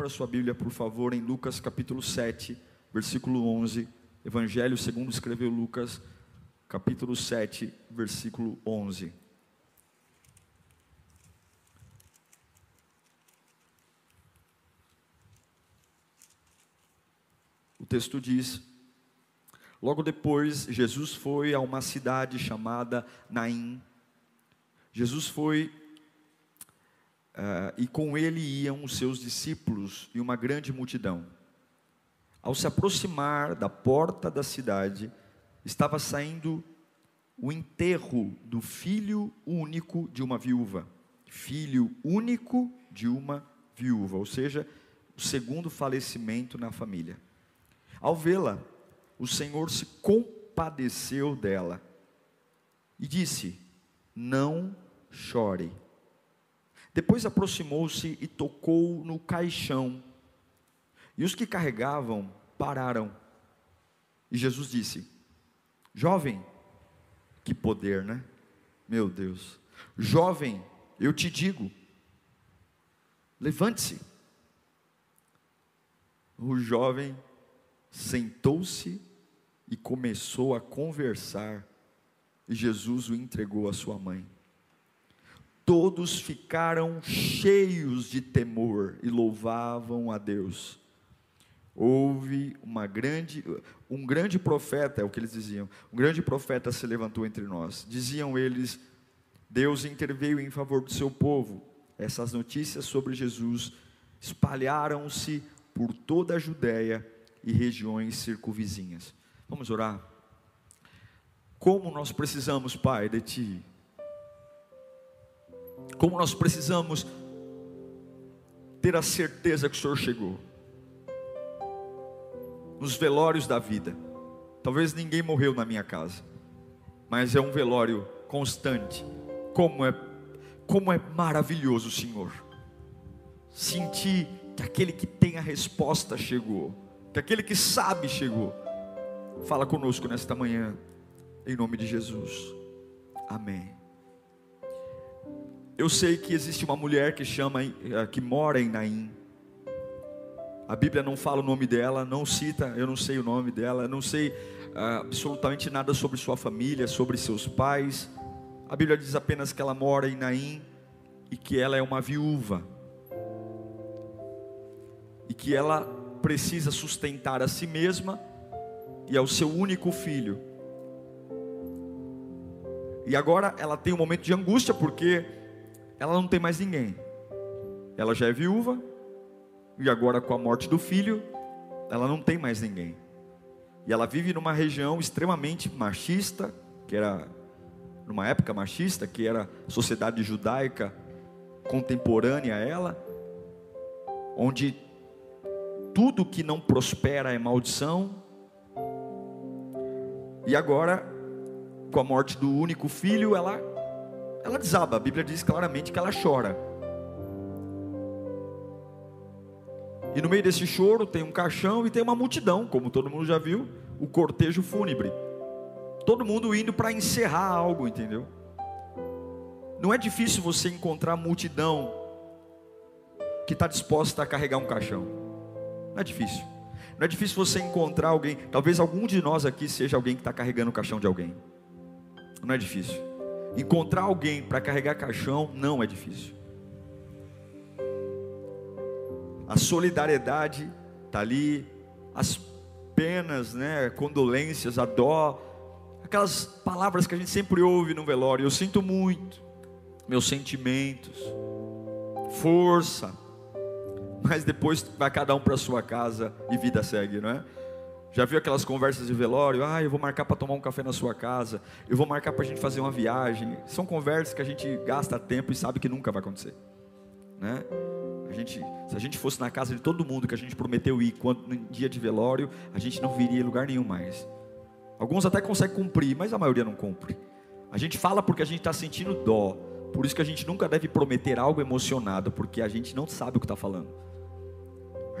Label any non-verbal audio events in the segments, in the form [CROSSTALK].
Abra sua Bíblia, por favor, em Lucas capítulo 7, versículo 11. Evangelho segundo escreveu Lucas, capítulo 7, versículo 11. O texto diz: Logo depois, Jesus foi a uma cidade chamada Naim. Jesus foi Uh, e com ele iam os seus discípulos e uma grande multidão. Ao se aproximar da porta da cidade, estava saindo o enterro do filho único de uma viúva. Filho único de uma viúva, ou seja, o segundo falecimento na família. Ao vê-la, o Senhor se compadeceu dela e disse: Não chore. Depois aproximou-se e tocou no caixão. E os que carregavam pararam. E Jesus disse: Jovem, que poder, né? Meu Deus. Jovem, eu te digo, levante-se. O jovem sentou-se e começou a conversar, e Jesus o entregou à sua mãe todos ficaram cheios de temor e louvavam a Deus. Houve uma grande, um grande profeta, é o que eles diziam, um grande profeta se levantou entre nós. Diziam eles, Deus interveio em favor do seu povo. Essas notícias sobre Jesus espalharam-se por toda a Judéia e regiões circunvizinhas. Vamos orar? Como nós precisamos, Pai, de Ti como nós precisamos ter a certeza que o Senhor chegou. Nos velórios da vida. Talvez ninguém morreu na minha casa, mas é um velório constante. Como é como é maravilhoso, o Senhor. Sentir que aquele que tem a resposta chegou, que aquele que sabe chegou. Fala conosco nesta manhã, em nome de Jesus. Amém. Eu sei que existe uma mulher que chama, eh, que mora em Naim. A Bíblia não fala o nome dela, não cita, eu não sei o nome dela, não sei uh, absolutamente nada sobre sua família, sobre seus pais. A Bíblia diz apenas que ela mora em Naim e que ela é uma viúva. E que ela precisa sustentar a si mesma e ao seu único filho. E agora ela tem um momento de angústia porque ela não tem mais ninguém. Ela já é viúva, e agora com a morte do filho, ela não tem mais ninguém. E ela vive numa região extremamente machista, que era numa época machista, que era sociedade judaica contemporânea a ela, onde tudo que não prospera é maldição. E agora, com a morte do único filho, ela ela desaba. A Bíblia diz claramente que ela chora. E no meio desse choro tem um caixão e tem uma multidão, como todo mundo já viu, o cortejo fúnebre. Todo mundo indo para encerrar algo, entendeu? Não é difícil você encontrar multidão que está disposta a carregar um caixão. Não é difícil. Não é difícil você encontrar alguém. Talvez algum de nós aqui seja alguém que está carregando o caixão de alguém. Não é difícil. Encontrar alguém para carregar caixão não é difícil. A solidariedade está ali, as penas, né, condolências, a dó, aquelas palavras que a gente sempre ouve no velório. Eu sinto muito, meus sentimentos, força, mas depois vai cada um para sua casa e vida segue, não é? Já viu aquelas conversas de velório? Ah, eu vou marcar para tomar um café na sua casa. Eu vou marcar para a gente fazer uma viagem. São conversas que a gente gasta tempo e sabe que nunca vai acontecer, né? A gente, se a gente fosse na casa de todo mundo que a gente prometeu ir quando, no dia de velório, a gente não viria em lugar nenhum mais. Alguns até conseguem cumprir, mas a maioria não cumpre. A gente fala porque a gente está sentindo dó. Por isso que a gente nunca deve prometer algo emocionado, porque a gente não sabe o que está falando.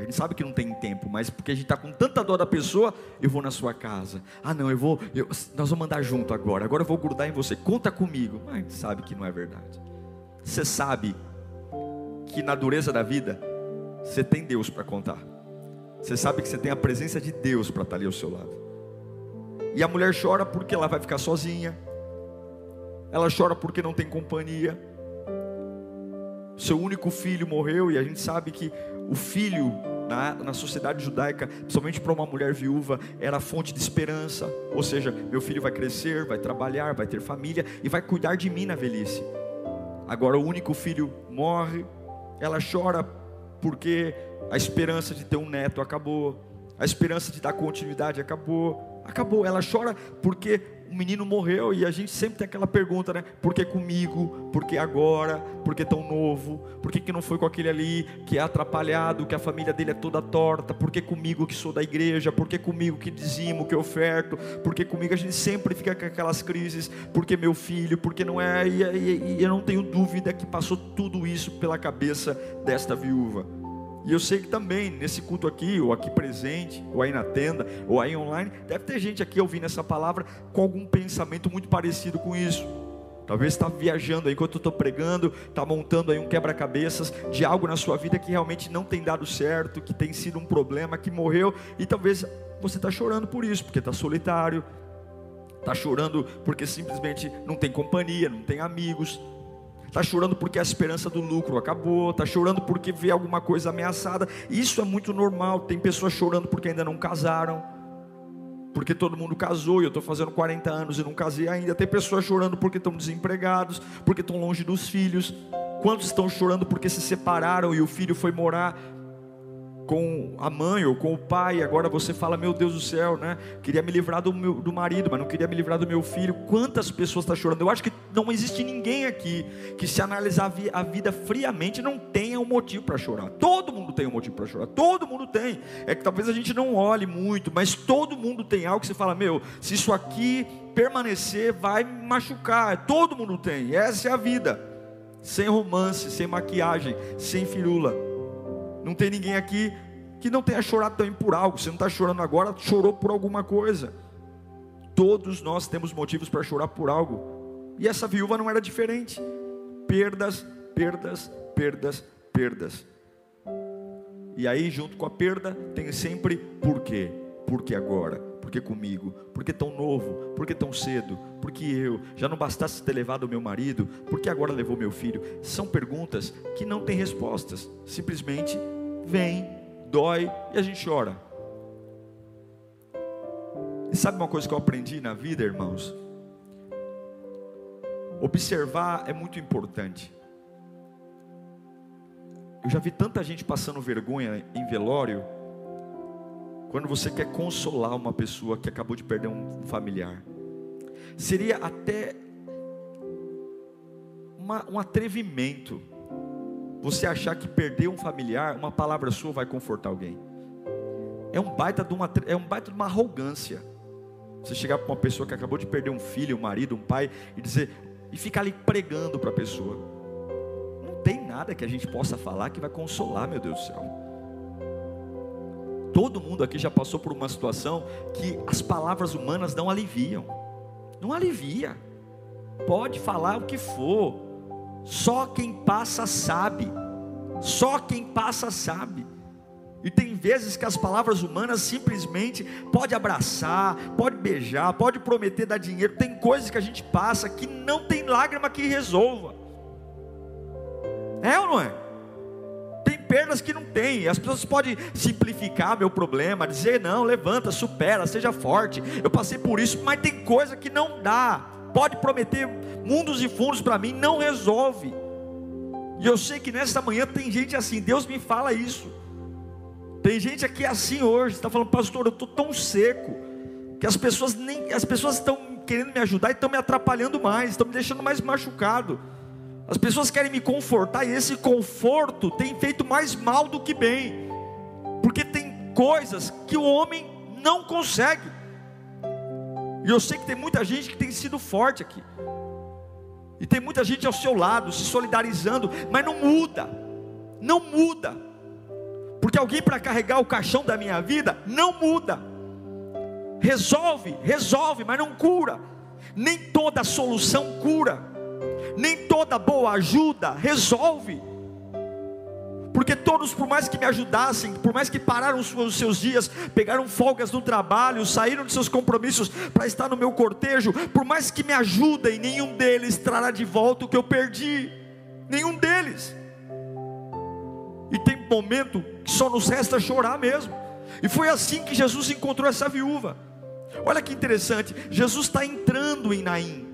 A gente sabe que não tem tempo, mas porque a gente está com tanta dor da pessoa, eu vou na sua casa. Ah, não, eu vou, eu, nós vamos andar junto agora. Agora eu vou grudar em você. Conta comigo. Mas a gente sabe que não é verdade. Você sabe que na dureza da vida você tem Deus para contar. Você sabe que você tem a presença de Deus para estar ali ao seu lado. E a mulher chora porque ela vai ficar sozinha. Ela chora porque não tem companhia. Seu único filho morreu e a gente sabe que o filho na, na sociedade judaica, principalmente para uma mulher viúva, era fonte de esperança. Ou seja, meu filho vai crescer, vai trabalhar, vai ter família e vai cuidar de mim na velhice. Agora o único filho morre, ela chora porque a esperança de ter um neto acabou, a esperança de dar continuidade acabou, acabou. Ela chora porque o menino morreu e a gente sempre tem aquela pergunta, né? Por que comigo? Por que agora? Por que tão novo? Por que, que não foi com aquele ali que é atrapalhado, que a família dele é toda torta? Por que comigo que sou da igreja? Por que comigo que dizimo, que oferto? Por que comigo a gente sempre fica com aquelas crises? Por que meu filho? Por que não é? E, e, e eu não tenho dúvida que passou tudo isso pela cabeça desta viúva. E eu sei que também nesse culto aqui, ou aqui presente, ou aí na tenda, ou aí online, deve ter gente aqui ouvindo essa palavra com algum pensamento muito parecido com isso. Talvez está viajando aí enquanto eu estou pregando, está montando aí um quebra-cabeças de algo na sua vida que realmente não tem dado certo, que tem sido um problema, que morreu, e talvez você está chorando por isso, porque está solitário, está chorando porque simplesmente não tem companhia, não tem amigos, está chorando porque a esperança do lucro acabou, está chorando porque vê alguma coisa ameaçada. Isso é muito normal. Tem pessoas chorando porque ainda não casaram, porque todo mundo casou e eu estou fazendo 40 anos e não casei ainda. Tem pessoas chorando porque estão desempregados, porque estão longe dos filhos. Quantos estão chorando porque se separaram e o filho foi morar com a mãe ou com o pai, agora você fala, meu Deus do céu, né? Queria me livrar do, meu, do marido, mas não queria me livrar do meu filho. Quantas pessoas estão chorando? Eu acho que não existe ninguém aqui que, se analisar a vida friamente, não tenha um motivo para chorar. Todo mundo tem um motivo para chorar, todo mundo tem. É que talvez a gente não olhe muito, mas todo mundo tem algo que você fala, meu, se isso aqui permanecer, vai machucar. Todo mundo tem, essa é a vida. Sem romance, sem maquiagem, sem firula. Não tem ninguém aqui que não tenha chorado também por algo. Você não está chorando agora, chorou por alguma coisa. Todos nós temos motivos para chorar por algo. E essa viúva não era diferente. Perdas, perdas, perdas, perdas. E aí, junto com a perda, tem sempre por quê? Por que agora? Por que comigo? Por que tão novo? Por que tão cedo? Por que eu? Já não bastasse ter levado o meu marido? Por que agora levou meu filho? São perguntas que não têm respostas. Simplesmente vem, dói e a gente chora. E sabe uma coisa que eu aprendi na vida, irmãos? Observar é muito importante. Eu já vi tanta gente passando vergonha em velório quando você quer consolar uma pessoa que acabou de perder um familiar. Seria até uma, um atrevimento você achar que perder um familiar, uma palavra sua vai confortar alguém. É um baita de uma, é um baita de uma arrogância. Você chegar para uma pessoa que acabou de perder um filho, um marido, um pai e dizer e ficar ali pregando para a pessoa. Não tem nada que a gente possa falar que vai consolar, meu Deus do céu. Todo mundo aqui já passou por uma situação que as palavras humanas não aliviam. Não alivia. Pode falar o que for. Só quem passa sabe. Só quem passa sabe. E tem vezes que as palavras humanas simplesmente pode abraçar, pode beijar, pode prometer dar dinheiro. Tem coisas que a gente passa que não tem lágrima que resolva. É ou não é? Perdas que não tem. As pessoas podem simplificar meu problema, dizer não, levanta, supera, seja forte. Eu passei por isso, mas tem coisa que não dá. Pode prometer mundos e fundos para mim, não resolve. E eu sei que nesta manhã tem gente assim, Deus me fala isso. Tem gente aqui assim hoje, está falando, pastor, eu estou tão seco que as pessoas nem, as pessoas estão querendo me ajudar e estão me atrapalhando mais, estão me deixando mais machucado. As pessoas querem me confortar e esse conforto tem feito mais mal do que bem, porque tem coisas que o homem não consegue. E eu sei que tem muita gente que tem sido forte aqui, e tem muita gente ao seu lado, se solidarizando, mas não muda, não muda, porque alguém para carregar o caixão da minha vida não muda, resolve, resolve, mas não cura, nem toda solução cura nem toda boa ajuda resolve. Porque todos, por mais que me ajudassem, por mais que pararam os seus dias, pegaram folgas no trabalho, saíram de seus compromissos para estar no meu cortejo, por mais que me ajudem, nenhum deles trará de volta o que eu perdi. Nenhum deles. E tem momento que só nos resta chorar mesmo. E foi assim que Jesus encontrou essa viúva. Olha que interessante, Jesus está entrando em Naim.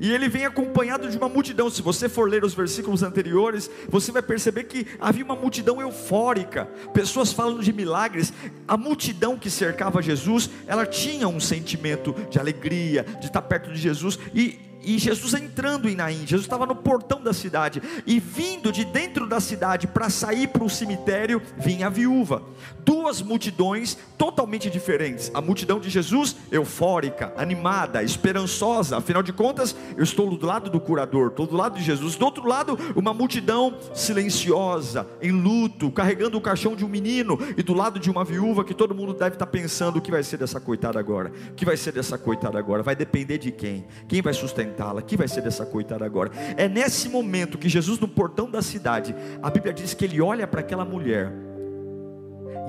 E ele vem acompanhado de uma multidão. Se você for ler os versículos anteriores, você vai perceber que havia uma multidão eufórica, pessoas falando de milagres. A multidão que cercava Jesus, ela tinha um sentimento de alegria, de estar perto de Jesus. E e Jesus entrando em Naim, Jesus estava no portão da cidade, e vindo de dentro da cidade para sair para o cemitério, vinha a viúva. Duas multidões totalmente diferentes. A multidão de Jesus, eufórica, animada, esperançosa, afinal de contas, eu estou do lado do curador, estou do lado de Jesus. Do outro lado, uma multidão silenciosa, em luto, carregando o caixão de um menino, e do lado de uma viúva que todo mundo deve estar pensando: o que vai ser dessa coitada agora? O que vai ser dessa coitada agora? Vai depender de quem? Quem vai sustentar? Alimentá-la. Que vai ser dessa coitada agora? É nesse momento que Jesus, no portão da cidade, a Bíblia diz que ele olha para aquela mulher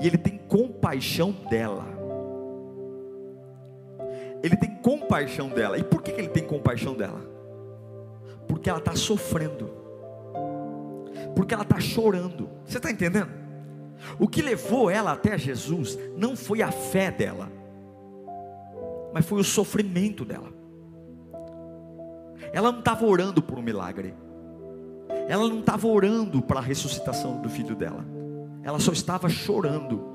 e ele tem compaixão dela. Ele tem compaixão dela. E por que ele tem compaixão dela? Porque ela está sofrendo. Porque ela está chorando. Você está entendendo? O que levou ela até Jesus não foi a fé dela, mas foi o sofrimento dela. Ela não estava orando por um milagre. Ela não estava orando para a ressuscitação do filho dela. Ela só estava chorando.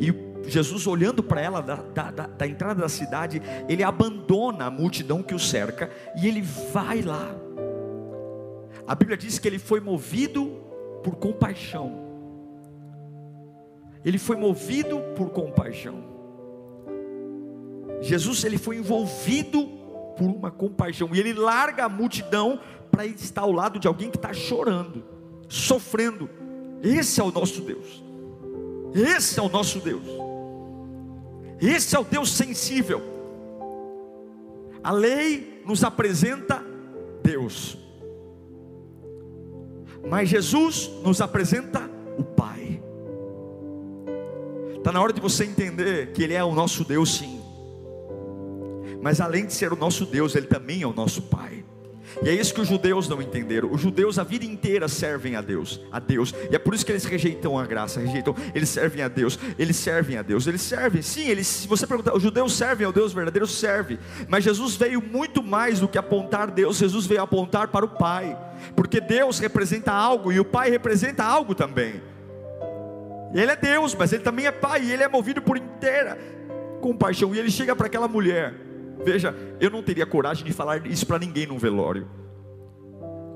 E Jesus, olhando para ela da, da, da, da, entrada da cidade, ele abandona a multidão que o cerca e ele vai lá. A Bíblia diz que ele foi movido por compaixão. Ele foi movido por compaixão. Jesus ele foi envolvido por uma compaixão. E ele larga a multidão para estar ao lado de alguém que está chorando, sofrendo. Esse é o nosso Deus. Esse é o nosso Deus. Esse é o Deus sensível. A lei nos apresenta Deus. Mas Jesus nos apresenta o Pai. Está na hora de você entender que Ele é o nosso Deus, sim mas além de ser o nosso Deus, Ele também é o nosso Pai. E é isso que os judeus não entenderam. Os judeus a vida inteira servem a Deus, a Deus. E é por isso que eles rejeitam a graça, rejeitam. Eles servem a Deus, eles servem a Deus. Eles servem. Sim, eles, se você perguntar, os judeus servem ao Deus verdadeiro, serve. Mas Jesus veio muito mais do que apontar Deus. Jesus veio apontar para o Pai, porque Deus representa algo e o Pai representa algo também. Ele é Deus, mas ele também é Pai e ele é movido por inteira compaixão. E ele chega para aquela mulher Veja, eu não teria coragem de falar isso para ninguém num velório.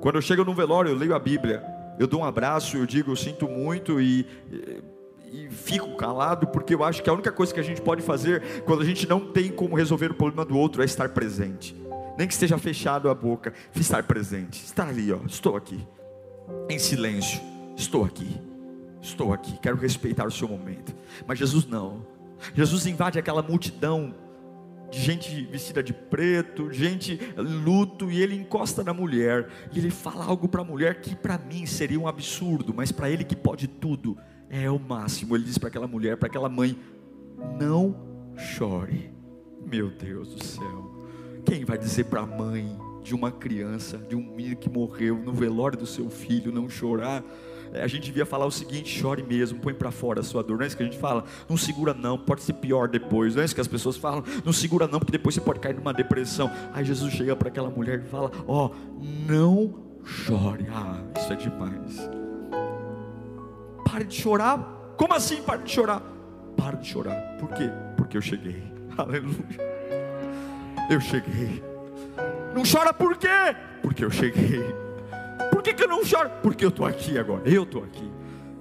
Quando eu chego num velório, eu leio a Bíblia, eu dou um abraço, eu digo eu sinto muito e, e, e fico calado, porque eu acho que a única coisa que a gente pode fazer quando a gente não tem como resolver o problema do outro é estar presente. Nem que esteja fechado a boca, estar presente, estar ali, ó, estou aqui, em silêncio, estou aqui, estou aqui, quero respeitar o seu momento. Mas Jesus não. Jesus invade aquela multidão de gente vestida de preto, gente luto, e ele encosta na mulher, e ele fala algo para a mulher que para mim seria um absurdo, mas para ele que pode tudo, é o máximo. Ele diz para aquela mulher, para aquela mãe: Não chore. Meu Deus do céu, quem vai dizer para a mãe de uma criança, de um menino que morreu no velório do seu filho, não chorar? É, a gente devia falar o seguinte: chore mesmo, põe para fora a sua dor. Não é isso que a gente fala, não segura não, pode ser pior depois. Não é isso que as pessoas falam, não segura não, porque depois você pode cair numa depressão. Aí Jesus chega para aquela mulher e fala: Ó, oh, não chore. Ah, isso é demais. Pare de chorar. Como assim pare de chorar? Pare de chorar. Por quê? Porque eu cheguei. [LAUGHS] Aleluia. Eu cheguei. Não chora por quê? Porque eu cheguei. Por que, que eu não choro? Porque eu estou aqui agora. Eu estou aqui.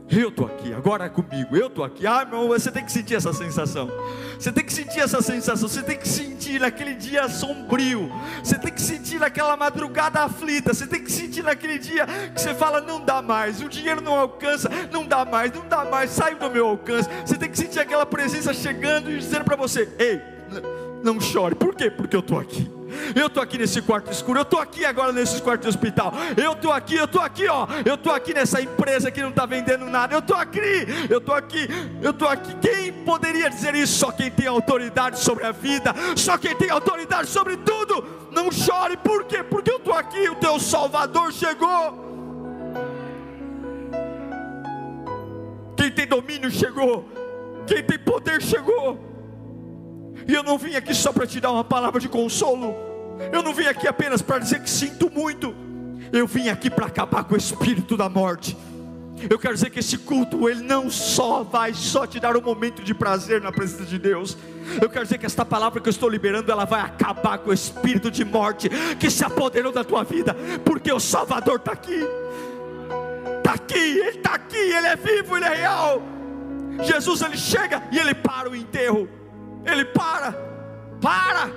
Eu estou aqui, agora é comigo, eu estou aqui. Ah, meu, você tem que sentir essa sensação. Você tem que sentir essa sensação. Você tem que sentir naquele dia sombrio. Você tem que sentir naquela madrugada aflita. Você tem que sentir naquele dia que você fala: não dá mais, o dinheiro não alcança, não dá mais, não dá mais, sai do meu alcance. Você tem que sentir aquela presença chegando e dizendo para você: ei, não chore. Por quê? Porque eu estou aqui. Eu estou aqui nesse quarto escuro, eu estou aqui agora nesse quarto de hospital, eu estou aqui, eu estou aqui, ó, eu estou aqui nessa empresa que não está vendendo nada, eu estou aqui, eu estou aqui, eu estou aqui. Quem poderia dizer isso? Só quem tem autoridade sobre a vida, só quem tem autoridade sobre tudo. Não chore, por quê? Porque eu estou aqui, o teu Salvador chegou. Quem tem domínio chegou, quem tem poder chegou. E eu não vim aqui só para te dar uma palavra de consolo. Eu não vim aqui apenas para dizer que sinto muito. Eu vim aqui para acabar com o espírito da morte. Eu quero dizer que esse culto, ele não só vai só te dar um momento de prazer na presença de Deus. Eu quero dizer que esta palavra que eu estou liberando, ela vai acabar com o espírito de morte que se apoderou da tua vida, porque o Salvador está aqui. Está aqui, Ele está aqui, Ele é vivo, Ele é real. Jesus ele chega e ele para o enterro. Ele para, para.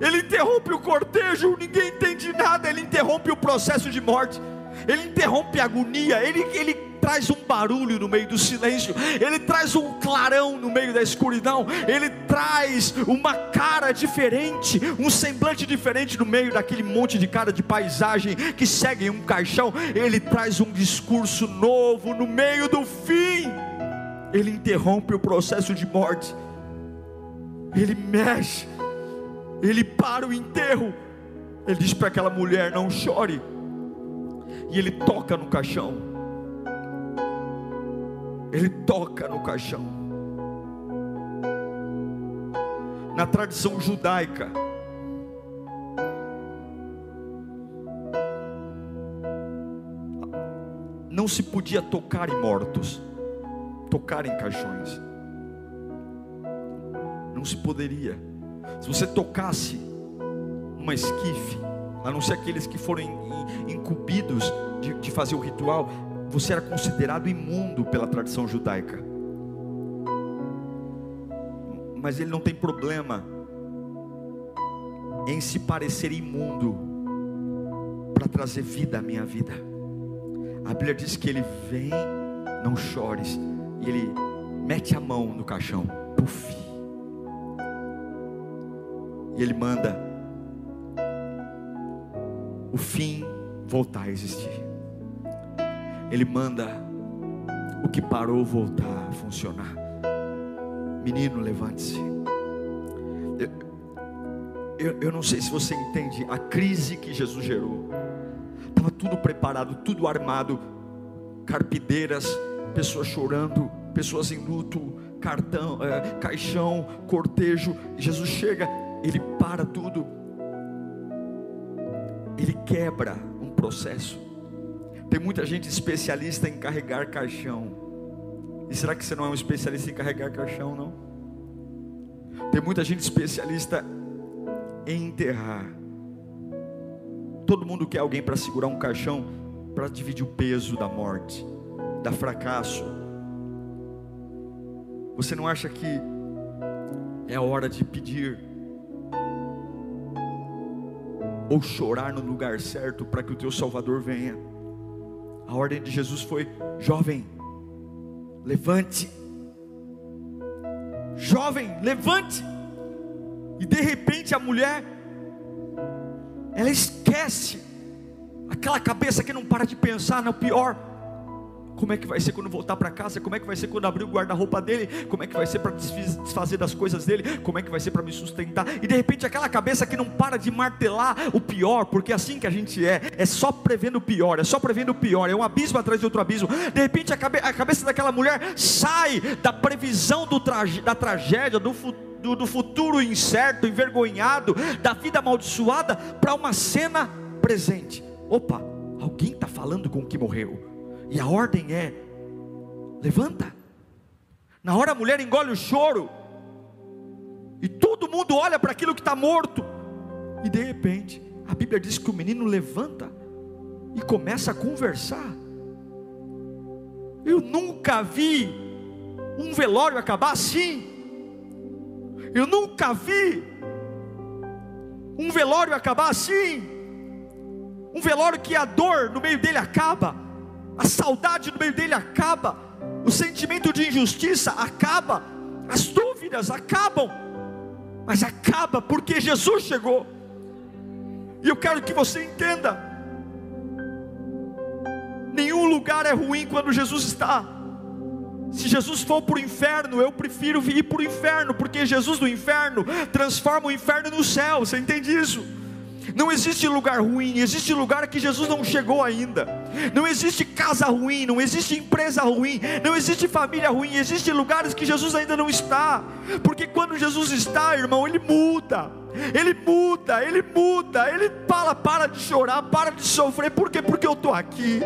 Ele interrompe o cortejo, ninguém entende nada. Ele interrompe o processo de morte. Ele interrompe a agonia. Ele, ele traz um barulho no meio do silêncio. Ele traz um clarão no meio da escuridão. Ele traz uma cara diferente, um semblante diferente no meio daquele monte de cara de paisagem que segue um caixão. Ele traz um discurso novo no meio do fim. Ele interrompe o processo de morte ele mexe, ele para o enterro, ele diz para aquela mulher: não chore, e ele toca no caixão, ele toca no caixão. Na tradição judaica, não se podia tocar em mortos, tocar em caixões não se poderia. Se você tocasse uma esquife, a não ser aqueles que foram incumbidos de, de fazer o ritual, você era considerado imundo pela tradição judaica. Mas ele não tem problema em se parecer imundo para trazer vida à minha vida. A Bíblia diz que ele vem, não chores, e ele mete a mão no caixão, puf, e Ele manda o fim voltar a existir. Ele manda o que parou voltar a funcionar. Menino, levante-se. Eu, eu, não sei se você entende a crise que Jesus gerou. Estava tudo preparado, tudo armado. Carpideiras, pessoas chorando, pessoas em luto, cartão, é, caixão, cortejo. Jesus chega ele para tudo, ele quebra um processo. Tem muita gente especialista em carregar caixão. E será que você não é um especialista em carregar caixão, não? Tem muita gente especialista em enterrar. Todo mundo quer alguém para segurar um caixão, para dividir o peso da morte, da fracasso. Você não acha que é hora de pedir ou chorar no lugar certo para que o teu Salvador venha. A ordem de Jesus foi: jovem, levante. Jovem, levante. E de repente a mulher, ela esquece aquela cabeça que não para de pensar no pior como é que vai ser quando voltar para casa? Como é que vai ser quando abrir o guarda-roupa dele? Como é que vai ser para desfazer das coisas dele? Como é que vai ser para me sustentar? E de repente aquela cabeça que não para de martelar o pior, porque é assim que a gente é, é só prevendo o pior, é só prevendo o pior, é um abismo atrás de outro abismo. De repente a, cabe a cabeça daquela mulher sai da previsão do da tragédia, do futuro. Do, do, futuro incerto, envergonhado, da vida amaldiçoada, para uma cena presente. Opa, alguém está falando com o que morreu. E a ordem é: levanta. Na hora a mulher engole o choro. E todo mundo olha para aquilo que está morto. E de repente, A Bíblia diz que o menino levanta e começa a conversar. Eu nunca vi um velório acabar assim. Eu nunca vi um velório acabar assim. Um velório que a dor no meio dele acaba, a saudade no meio dele acaba, o sentimento de injustiça acaba, as dúvidas acabam, mas acaba porque Jesus chegou. E eu quero que você entenda: nenhum lugar é ruim quando Jesus está. Se Jesus for para o inferno, eu prefiro ir para o inferno, porque Jesus do inferno transforma o inferno no céu. Você entende isso? Não existe lugar ruim, existe lugar que Jesus não chegou ainda. Não existe casa ruim, não existe empresa ruim, não existe família ruim, existe lugares que Jesus ainda não está. Porque quando Jesus está, irmão, ele muda. Ele muda, ele muda, ele fala: para de chorar, para de sofrer, por quê? Porque eu estou aqui,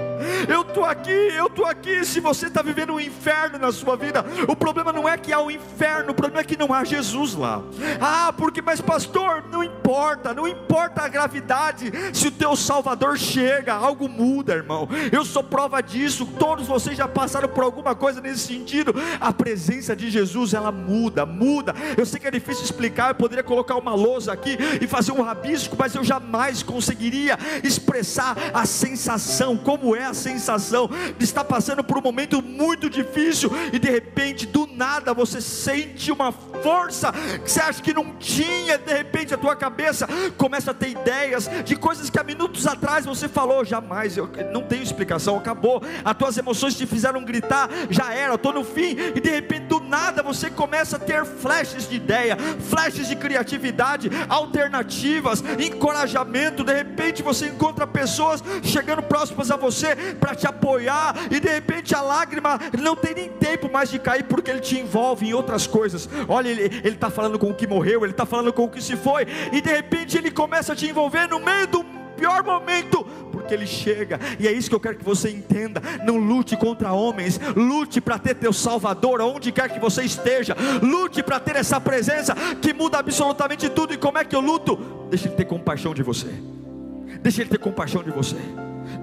eu estou aqui, eu estou aqui. Se você está vivendo um inferno na sua vida, o problema não é que há um inferno, o problema é que não há Jesus lá. Ah, porque, mas pastor, não importa, não importa a gravidade, se o teu Salvador chega, algo muda, irmão. Eu sou prova disso, todos vocês já passaram por alguma coisa nesse sentido. A presença de Jesus, ela muda, muda. Eu sei que é difícil explicar, eu poderia colocar uma aqui e fazer um rabisco, mas eu jamais conseguiria expressar a sensação, como é a sensação de estar passando por um momento muito difícil e de repente, do nada, você sente uma força que você acha que não tinha, de repente a tua cabeça começa a ter ideias de coisas que há minutos atrás você falou, jamais, eu não tenho explicação, acabou, as tuas emoções te fizeram gritar, já era, estou no fim, e de repente nada você começa a ter flashes de ideia, flashes de criatividade, alternativas, encorajamento. De repente você encontra pessoas chegando próximas a você para te apoiar, e de repente a lágrima não tem nem tempo mais de cair, porque ele te envolve em outras coisas. Olha, ele está falando com o que morreu, ele está falando com o que se foi, e de repente ele começa a te envolver no meio do pior momento, porque Ele chega, e é isso que eu quero que você entenda. Não lute contra homens, lute para ter teu Salvador, aonde quer que você esteja, lute para ter essa presença que muda absolutamente tudo. E como é que eu luto? Deixa Ele ter compaixão de você, deixa Ele ter compaixão de você.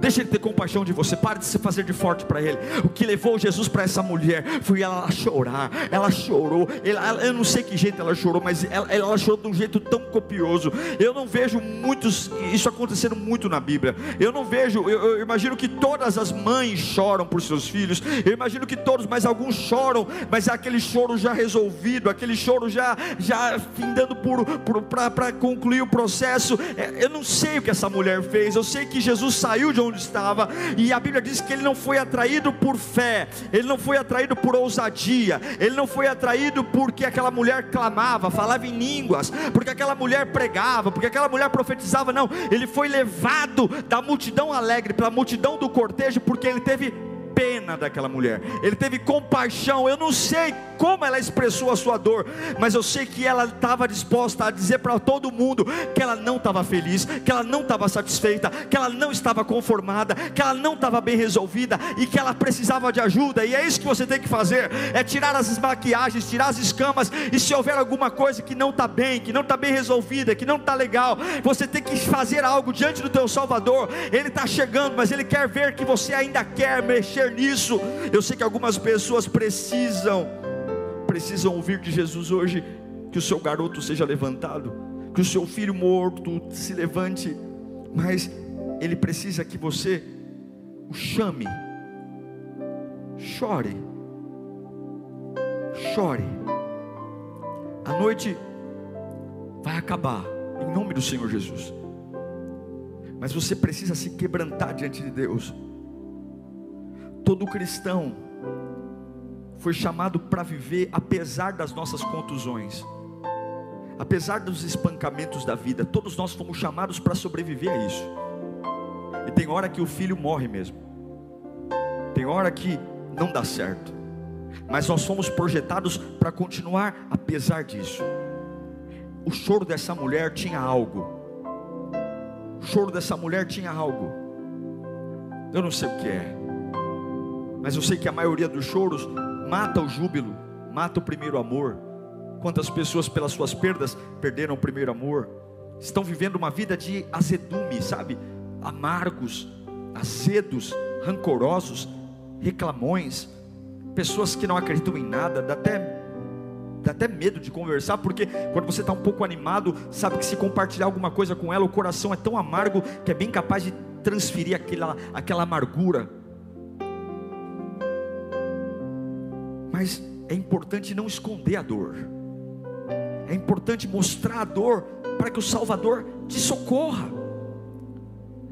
Deixa ele ter compaixão de você. Pare de se fazer de forte para ele. O que levou Jesus para essa mulher foi ela chorar. Ela chorou. Ela, eu não sei que jeito ela chorou, mas ela, ela chorou de um jeito tão copioso. Eu não vejo muitos isso acontecendo muito na Bíblia. Eu não vejo. Eu, eu imagino que todas as mães choram por seus filhos. Eu imagino que todos, mas alguns choram, mas é aquele choro já resolvido, aquele choro já já findando por para concluir o processo. É, eu não sei o que essa mulher fez. Eu sei que Jesus saiu de onde estava, e a Bíblia diz que ele não foi atraído por fé, ele não foi atraído por ousadia, ele não foi atraído porque aquela mulher clamava, falava em línguas, porque aquela mulher pregava, porque aquela mulher profetizava, não, ele foi levado da multidão alegre, pela multidão do cortejo, porque ele teve pena daquela mulher, ele teve compaixão. Eu não sei como ela expressou a sua dor, mas eu sei que ela estava disposta a dizer para todo mundo que ela não estava feliz, que ela não estava satisfeita, que ela não estava conformada, que ela não estava bem resolvida e que ela precisava de ajuda. E é isso que você tem que fazer: é tirar as maquiagens, tirar as escamas, e se houver alguma coisa que não está bem, que não está bem resolvida, que não está legal, você tem que fazer algo diante do teu Salvador. Ele está chegando, mas ele quer ver que você ainda quer mexer mexer nisso. Eu sei que algumas pessoas precisam, precisam ouvir de Jesus hoje que o seu garoto seja levantado, que o seu filho morto se levante, mas ele precisa que você o chame, chore, chore. A noite vai acabar, em nome do Senhor Jesus. Mas você precisa se quebrantar diante de Deus. Todo cristão foi chamado para viver apesar das nossas contusões, apesar dos espancamentos da vida. Todos nós fomos chamados para sobreviver a isso. E tem hora que o filho morre mesmo, tem hora que não dá certo, mas nós fomos projetados para continuar apesar disso. O choro dessa mulher tinha algo. O choro dessa mulher tinha algo. Eu não sei o que é. Mas eu sei que a maioria dos choros mata o júbilo, mata o primeiro amor. Quantas pessoas, pelas suas perdas, perderam o primeiro amor? estão vivendo uma vida de azedume, sabe? Amargos, azedos, rancorosos, reclamões, pessoas que não acreditam em nada, dá até, dá até medo de conversar, porque quando você está um pouco animado, sabe que se compartilhar alguma coisa com ela, o coração é tão amargo que é bem capaz de transferir aquela, aquela amargura. Mas é importante não esconder a dor, é importante mostrar a dor para que o Salvador te socorra.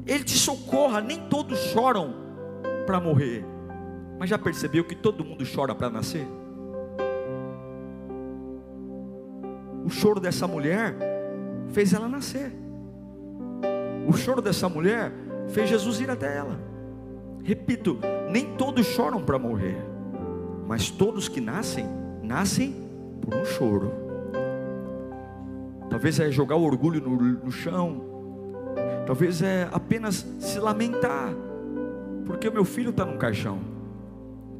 Ele te socorra, nem todos choram para morrer, mas já percebeu que todo mundo chora para nascer? O choro dessa mulher fez ela nascer. O choro dessa mulher fez Jesus ir até ela. Repito, nem todos choram para morrer, mas todos que nascem, nascem por um choro. Talvez é jogar o orgulho no, no chão, talvez é apenas se lamentar, porque o meu filho está num caixão.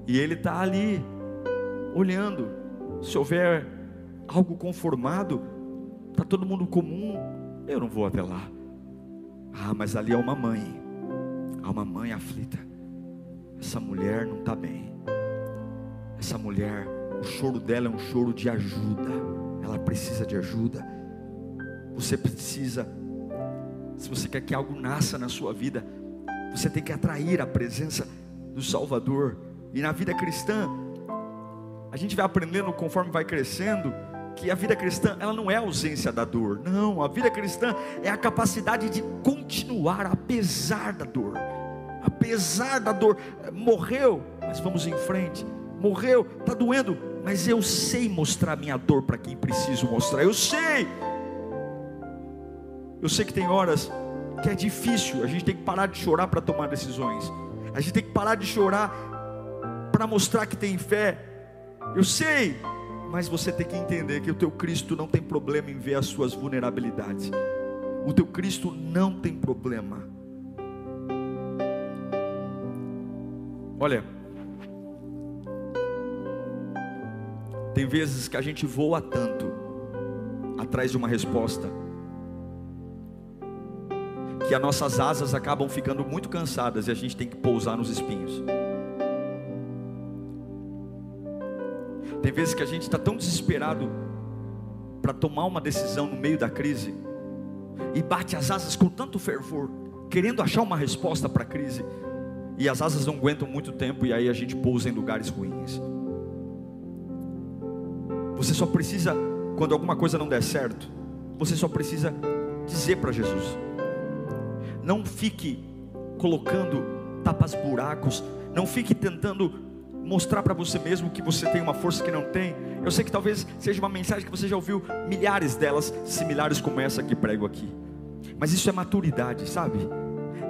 E ele está ali, olhando. Se houver algo conformado, está todo mundo comum, eu não vou até lá. Ah, mas ali há uma mãe, há uma mãe aflita. Essa mulher não está bem. Essa mulher, o choro dela é um choro de ajuda. Ela precisa de ajuda. Você precisa, se você quer que algo nasça na sua vida, você tem que atrair a presença do Salvador e na vida cristã, a gente vai aprendendo conforme vai crescendo que a vida cristã ela não é a ausência da dor. Não, a vida cristã é a capacidade de continuar apesar da dor. Apesar da dor, morreu, mas vamos em frente. Morreu, está doendo, mas eu sei mostrar minha dor para quem preciso mostrar. Eu sei. Eu sei que tem horas que é difícil, a gente tem que parar de chorar para tomar decisões. A gente tem que parar de chorar para mostrar que tem fé. Eu sei, mas você tem que entender que o teu Cristo não tem problema em ver as suas vulnerabilidades. O teu Cristo não tem problema. Olha, tem vezes que a gente voa tanto atrás de uma resposta que as nossas asas acabam ficando muito cansadas e a gente tem que pousar nos espinhos. Tem vezes que a gente está tão desesperado para tomar uma decisão no meio da crise e bate as asas com tanto fervor, querendo achar uma resposta para a crise, e as asas não aguentam muito tempo e aí a gente pousa em lugares ruins. Você só precisa, quando alguma coisa não der certo, você só precisa dizer para Jesus. Não fique colocando tapas buracos, não fique tentando mostrar para você mesmo que você tem uma força que não tem. Eu sei que talvez seja uma mensagem que você já ouviu milhares delas, similares como essa que prego aqui. Mas isso é maturidade, sabe?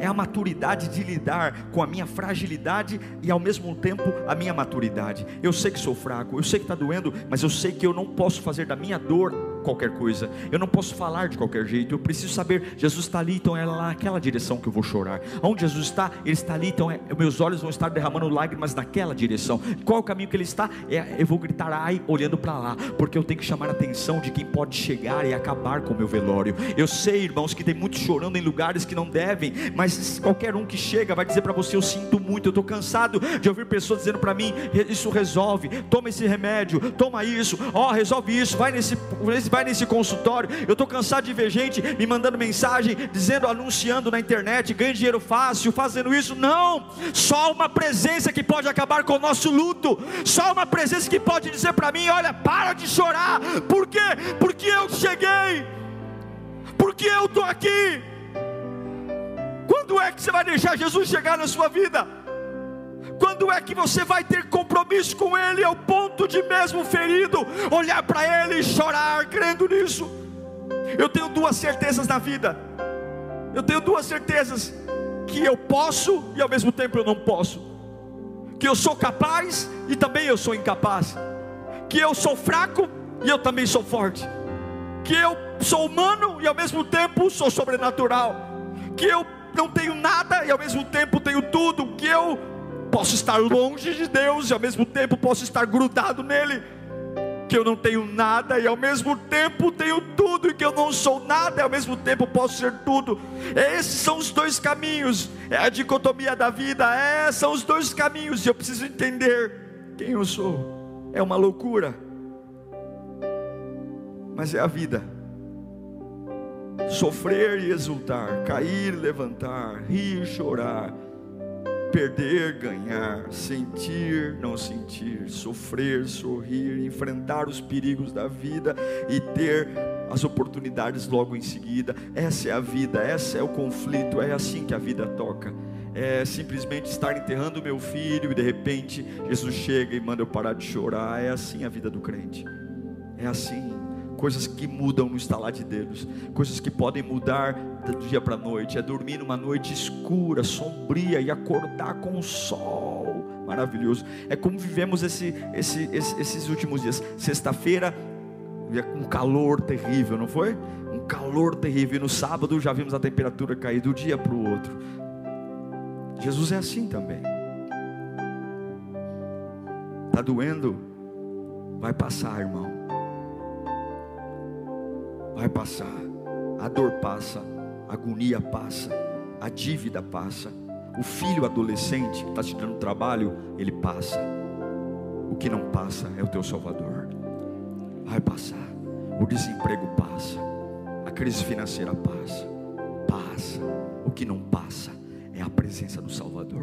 É a maturidade de lidar com a minha fragilidade e ao mesmo tempo a minha maturidade. Eu sei que sou fraco, eu sei que está doendo, mas eu sei que eu não posso fazer da minha dor qualquer coisa, eu não posso falar de qualquer jeito, eu preciso saber, Jesus está ali, então é lá naquela direção que eu vou chorar. Onde Jesus está, Ele está ali, então é, meus olhos vão estar derramando lágrimas naquela direção. Qual o caminho que Ele está? É, eu vou gritar ai olhando para lá, porque eu tenho que chamar a atenção de quem pode chegar e acabar com o meu velório. Eu sei, irmãos, que tem muitos chorando em lugares que não devem, mas qualquer um que chega vai dizer para você: Eu sinto muito, eu estou cansado de ouvir pessoas dizendo para mim: Isso resolve, toma esse remédio, toma isso, ó, oh, resolve isso, vai nesse, nesse vai nesse consultório. Eu estou cansado de ver gente me mandando mensagem, dizendo, anunciando na internet, ganha dinheiro fácil, fazendo isso. Não, só uma presença que pode acabar com o nosso luto, só uma presença que pode dizer para mim: olha, para de chorar. Por quê? Porque eu cheguei, porque eu estou aqui. Quando é que você vai deixar Jesus chegar na sua vida? Quando é que você vai ter compromisso com Ele ao ponto de, mesmo ferido, olhar para Ele e chorar, crendo nisso? Eu tenho duas certezas na vida. Eu tenho duas certezas: que eu posso e ao mesmo tempo eu não posso. Que eu sou capaz e também eu sou incapaz. Que eu sou fraco e eu também sou forte. Que eu sou humano e ao mesmo tempo sou sobrenatural. Que eu não tenho nada e ao mesmo tempo tenho tudo. Que eu posso estar longe de Deus e ao mesmo tempo posso estar grudado nele. que eu não tenho nada e ao mesmo tempo tenho tudo, e que eu não sou nada e ao mesmo tempo posso ser tudo. Esses são os dois caminhos, é a dicotomia da vida, é, são os dois caminhos, e eu preciso entender quem eu sou. É uma loucura, mas é a vida. Sofrer e exultar, cair levantar, rir chorar perder, ganhar, sentir, não sentir, sofrer, sorrir, enfrentar os perigos da vida e ter as oportunidades logo em seguida. Essa é a vida, essa é o conflito, é assim que a vida toca. É simplesmente estar enterrando meu filho e de repente Jesus chega e manda eu parar de chorar. É assim a vida do crente. É assim coisas que mudam no estalar de dedos, coisas que podem mudar do dia para a noite, é dormir numa noite escura, sombria e acordar com o sol maravilhoso. É como vivemos esse, esse, esse, esses últimos dias. Sexta-feira, um calor terrível, não foi? Um calor terrível. E no sábado já vimos a temperatura cair do dia para o outro. Jesus é assim também. Está doendo? Vai passar, irmão vai passar, a dor passa, a agonia passa, a dívida passa, o filho adolescente que está te dando trabalho, ele passa. O que não passa é o teu Salvador. Vai passar. O desemprego passa. A crise financeira passa. Passa. O que não passa é a presença do Salvador.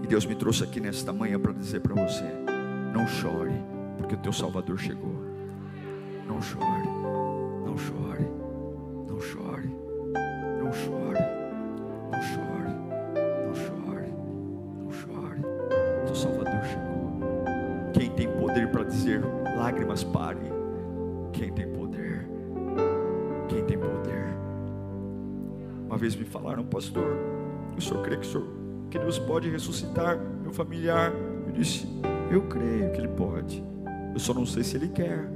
E Deus me trouxe aqui nesta manhã para dizer para você: não chore, porque o teu Salvador chegou. Não chore. Não chore, não chore, não chore, não chore, não chore, não chore. O Salvador chegou. Quem tem poder para dizer lágrimas parem? Quem tem poder? Quem tem poder? Uma vez me falaram, pastor, o senhor crê que, o senhor, que Deus pode ressuscitar meu familiar? Eu disse, eu creio que Ele pode. Eu só não sei se Ele quer.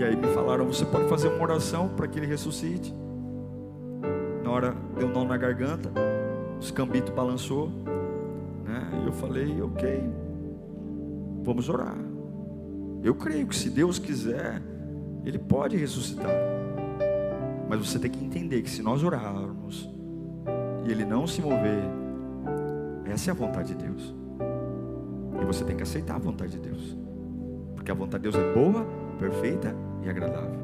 E aí me falaram: você pode fazer uma oração para que ele ressuscite. Na hora deu um nó na garganta, o escambito balançou. Né? E eu falei: ok, vamos orar. Eu creio que se Deus quiser, Ele pode ressuscitar. Mas você tem que entender que se nós orarmos e Ele não se mover, essa é a vontade de Deus. E você tem que aceitar a vontade de Deus. Porque a vontade de Deus é boa, perfeita e agradável.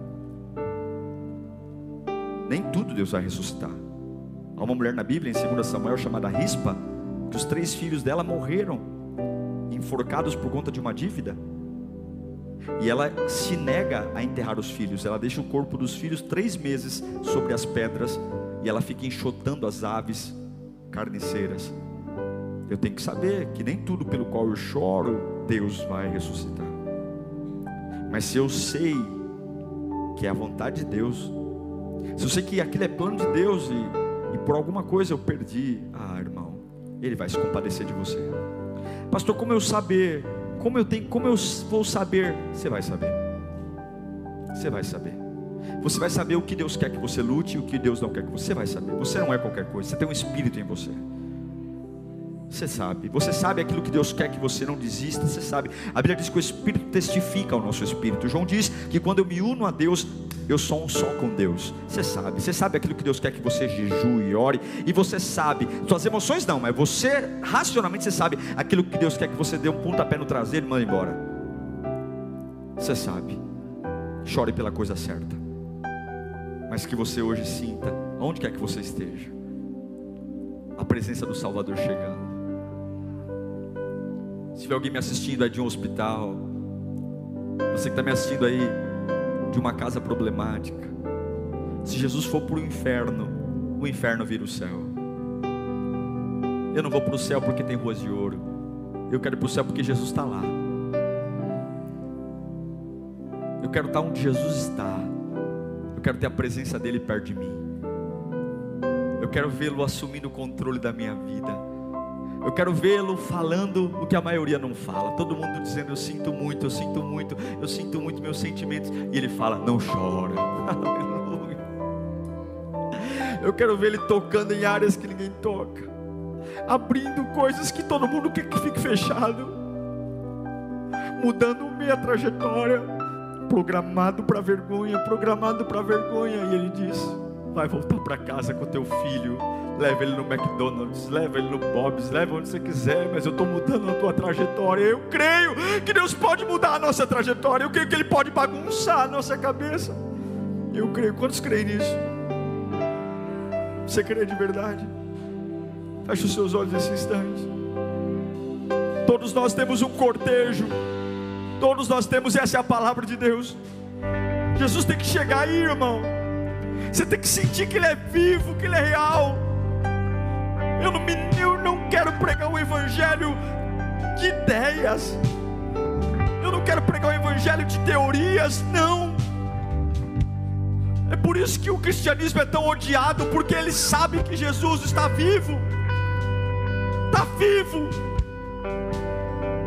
Nem tudo Deus vai ressuscitar. Há uma mulher na Bíblia, em 2 Samuel, chamada Rispa, que os três filhos dela morreram, enforcados por conta de uma dívida. E ela se nega a enterrar os filhos. Ela deixa o corpo dos filhos três meses sobre as pedras e ela fica enxotando as aves carniceiras. Eu tenho que saber que nem tudo pelo qual eu choro, Deus vai ressuscitar. Mas se eu sei que é a vontade de Deus, se eu sei que aquilo é plano de Deus e, e por alguma coisa eu perdi, ah, irmão, Ele vai se compadecer de você. Pastor, como eu saber? Como eu tenho? Como eu vou saber? Você vai saber. Você vai saber. Você vai saber o que Deus quer que você lute e o que Deus não quer que você vai saber. Você não é qualquer coisa. Você tem um espírito em você. Você sabe, você sabe aquilo que Deus quer que você não desista, você sabe. A Bíblia diz que o Espírito testifica ao nosso espírito. João diz que quando eu me uno a Deus, eu sou um só com Deus. Você sabe, você sabe aquilo que Deus quer que você jejue, ore, e você sabe, suas emoções não, mas você racionalmente você sabe aquilo que Deus quer que você dê um pontapé no traseiro e manda embora. Você sabe. Chore pela coisa certa. Mas que você hoje sinta, onde quer que você esteja, a presença do Salvador chegando. Se tiver alguém me assistindo aí de um hospital, você que está me assistindo aí de uma casa problemática, se Jesus for para o inferno, o inferno vira o céu. Eu não vou para o céu porque tem ruas de ouro, eu quero ir para o céu porque Jesus está lá. Eu quero estar onde Jesus está. Eu quero ter a presença dele perto de mim. Eu quero vê-lo assumindo o controle da minha vida. Eu quero vê-lo falando o que a maioria não fala. Todo mundo dizendo: Eu sinto muito, eu sinto muito, eu sinto muito meus sentimentos. E ele fala: Não chora. [LAUGHS] Eu quero ver ele tocando em áreas que ninguém toca, abrindo coisas que todo mundo quer que fique fechado. mudando minha trajetória, programado para vergonha, programado para vergonha. E ele diz: vai voltar para casa com teu filho, leva ele no McDonald's, leva ele no Bob's, leva onde você quiser, mas eu estou mudando a tua trajetória. Eu creio que Deus pode mudar a nossa trajetória, eu creio que Ele pode bagunçar a nossa cabeça. Eu creio, quantos creem nisso? Você crê de verdade? Feche os seus olhos nesse instante. Todos nós temos um cortejo, todos nós temos, essa é a palavra de Deus. Jesus tem que chegar aí, irmão. Você tem que sentir que Ele é vivo, que Ele é real. Eu não, me, eu não quero pregar o Evangelho de ideias. Eu não quero pregar o Evangelho de teorias, não. É por isso que o cristianismo é tão odiado, porque ele sabe que Jesus está vivo. Está vivo.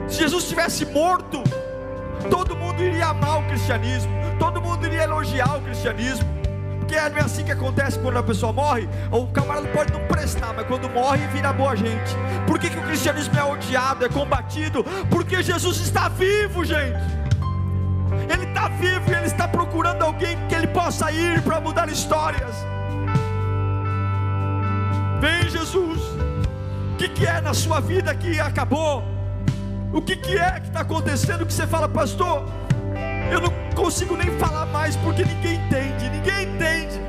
Se Jesus estivesse morto, todo mundo iria amar o cristianismo, todo mundo iria elogiar o cristianismo porque não é assim que acontece quando a pessoa morre. O camarada pode não prestar, mas quando morre vira boa gente. Por que, que o cristianismo é odiado, é combatido? Porque Jesus está vivo, gente. Ele está vivo e ele está procurando alguém que ele possa ir para mudar histórias. Vem, Jesus. O que, que é na sua vida que acabou? O que, que é que está acontecendo que você fala, pastor? Eu não consigo nem falar mais porque ninguém entende, ninguém entende.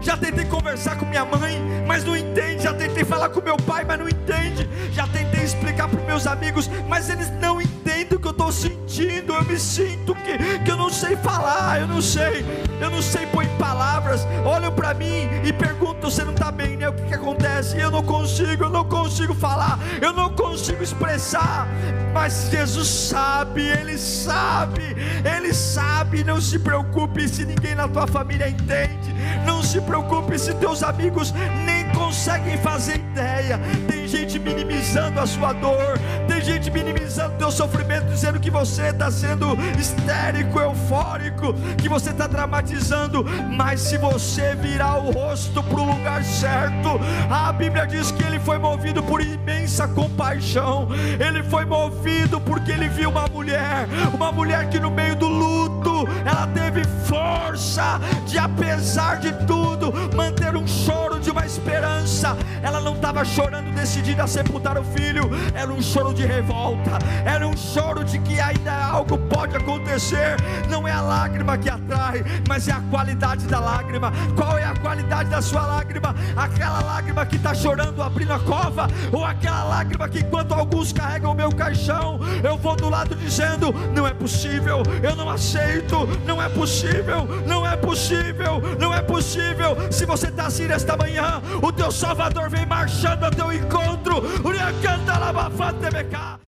Já tentei conversar com minha mãe, mas não entende. Já tentei falar com meu pai, mas não entende. Já tentei explicar para meus amigos, mas eles não entendem o que eu estou sentindo. Eu me sinto que, que eu não sei falar, eu não sei, eu não sei pôr em palavras. Olham para mim e perguntam: você não está bem, né? O que, que acontece? Eu não consigo, eu não consigo falar, eu não consigo expressar. Mas Jesus sabe, Ele sabe, Ele decide. Sabe. Não se preocupe se ninguém na tua família entende. Não se preocupe se teus amigos nem conseguem fazer ideia. Tem gente minimizando a sua dor, tem gente minimizando teu sofrimento, dizendo que você está sendo histérico, eufórico, que você está dramatizando. Mas se você virar o rosto para o lugar certo, a Bíblia diz que ele foi movido por imensa compaixão, ele foi movido porque ele viu uma mulher, uma mulher que no meio do luto, ela teve força de, apesar de tudo, manter um de uma esperança. Ela não estava chorando decidida a sepultar o filho, era um choro de revolta, era um choro de que ainda algo pode acontecer. Não é a lágrima que atrai, mas é a qualidade da lágrima. Qual é a qualidade da sua lágrima? Aquela lágrima que está chorando abrindo a cova, ou aquela lágrima que enquanto alguns carregam o meu caixão, eu vou do lado dizendo: não é possível, eu não aceito, não é possível, não é possível, não é possível. Se você está assim nesta o teu Salvador vem marchando ao teu encontro.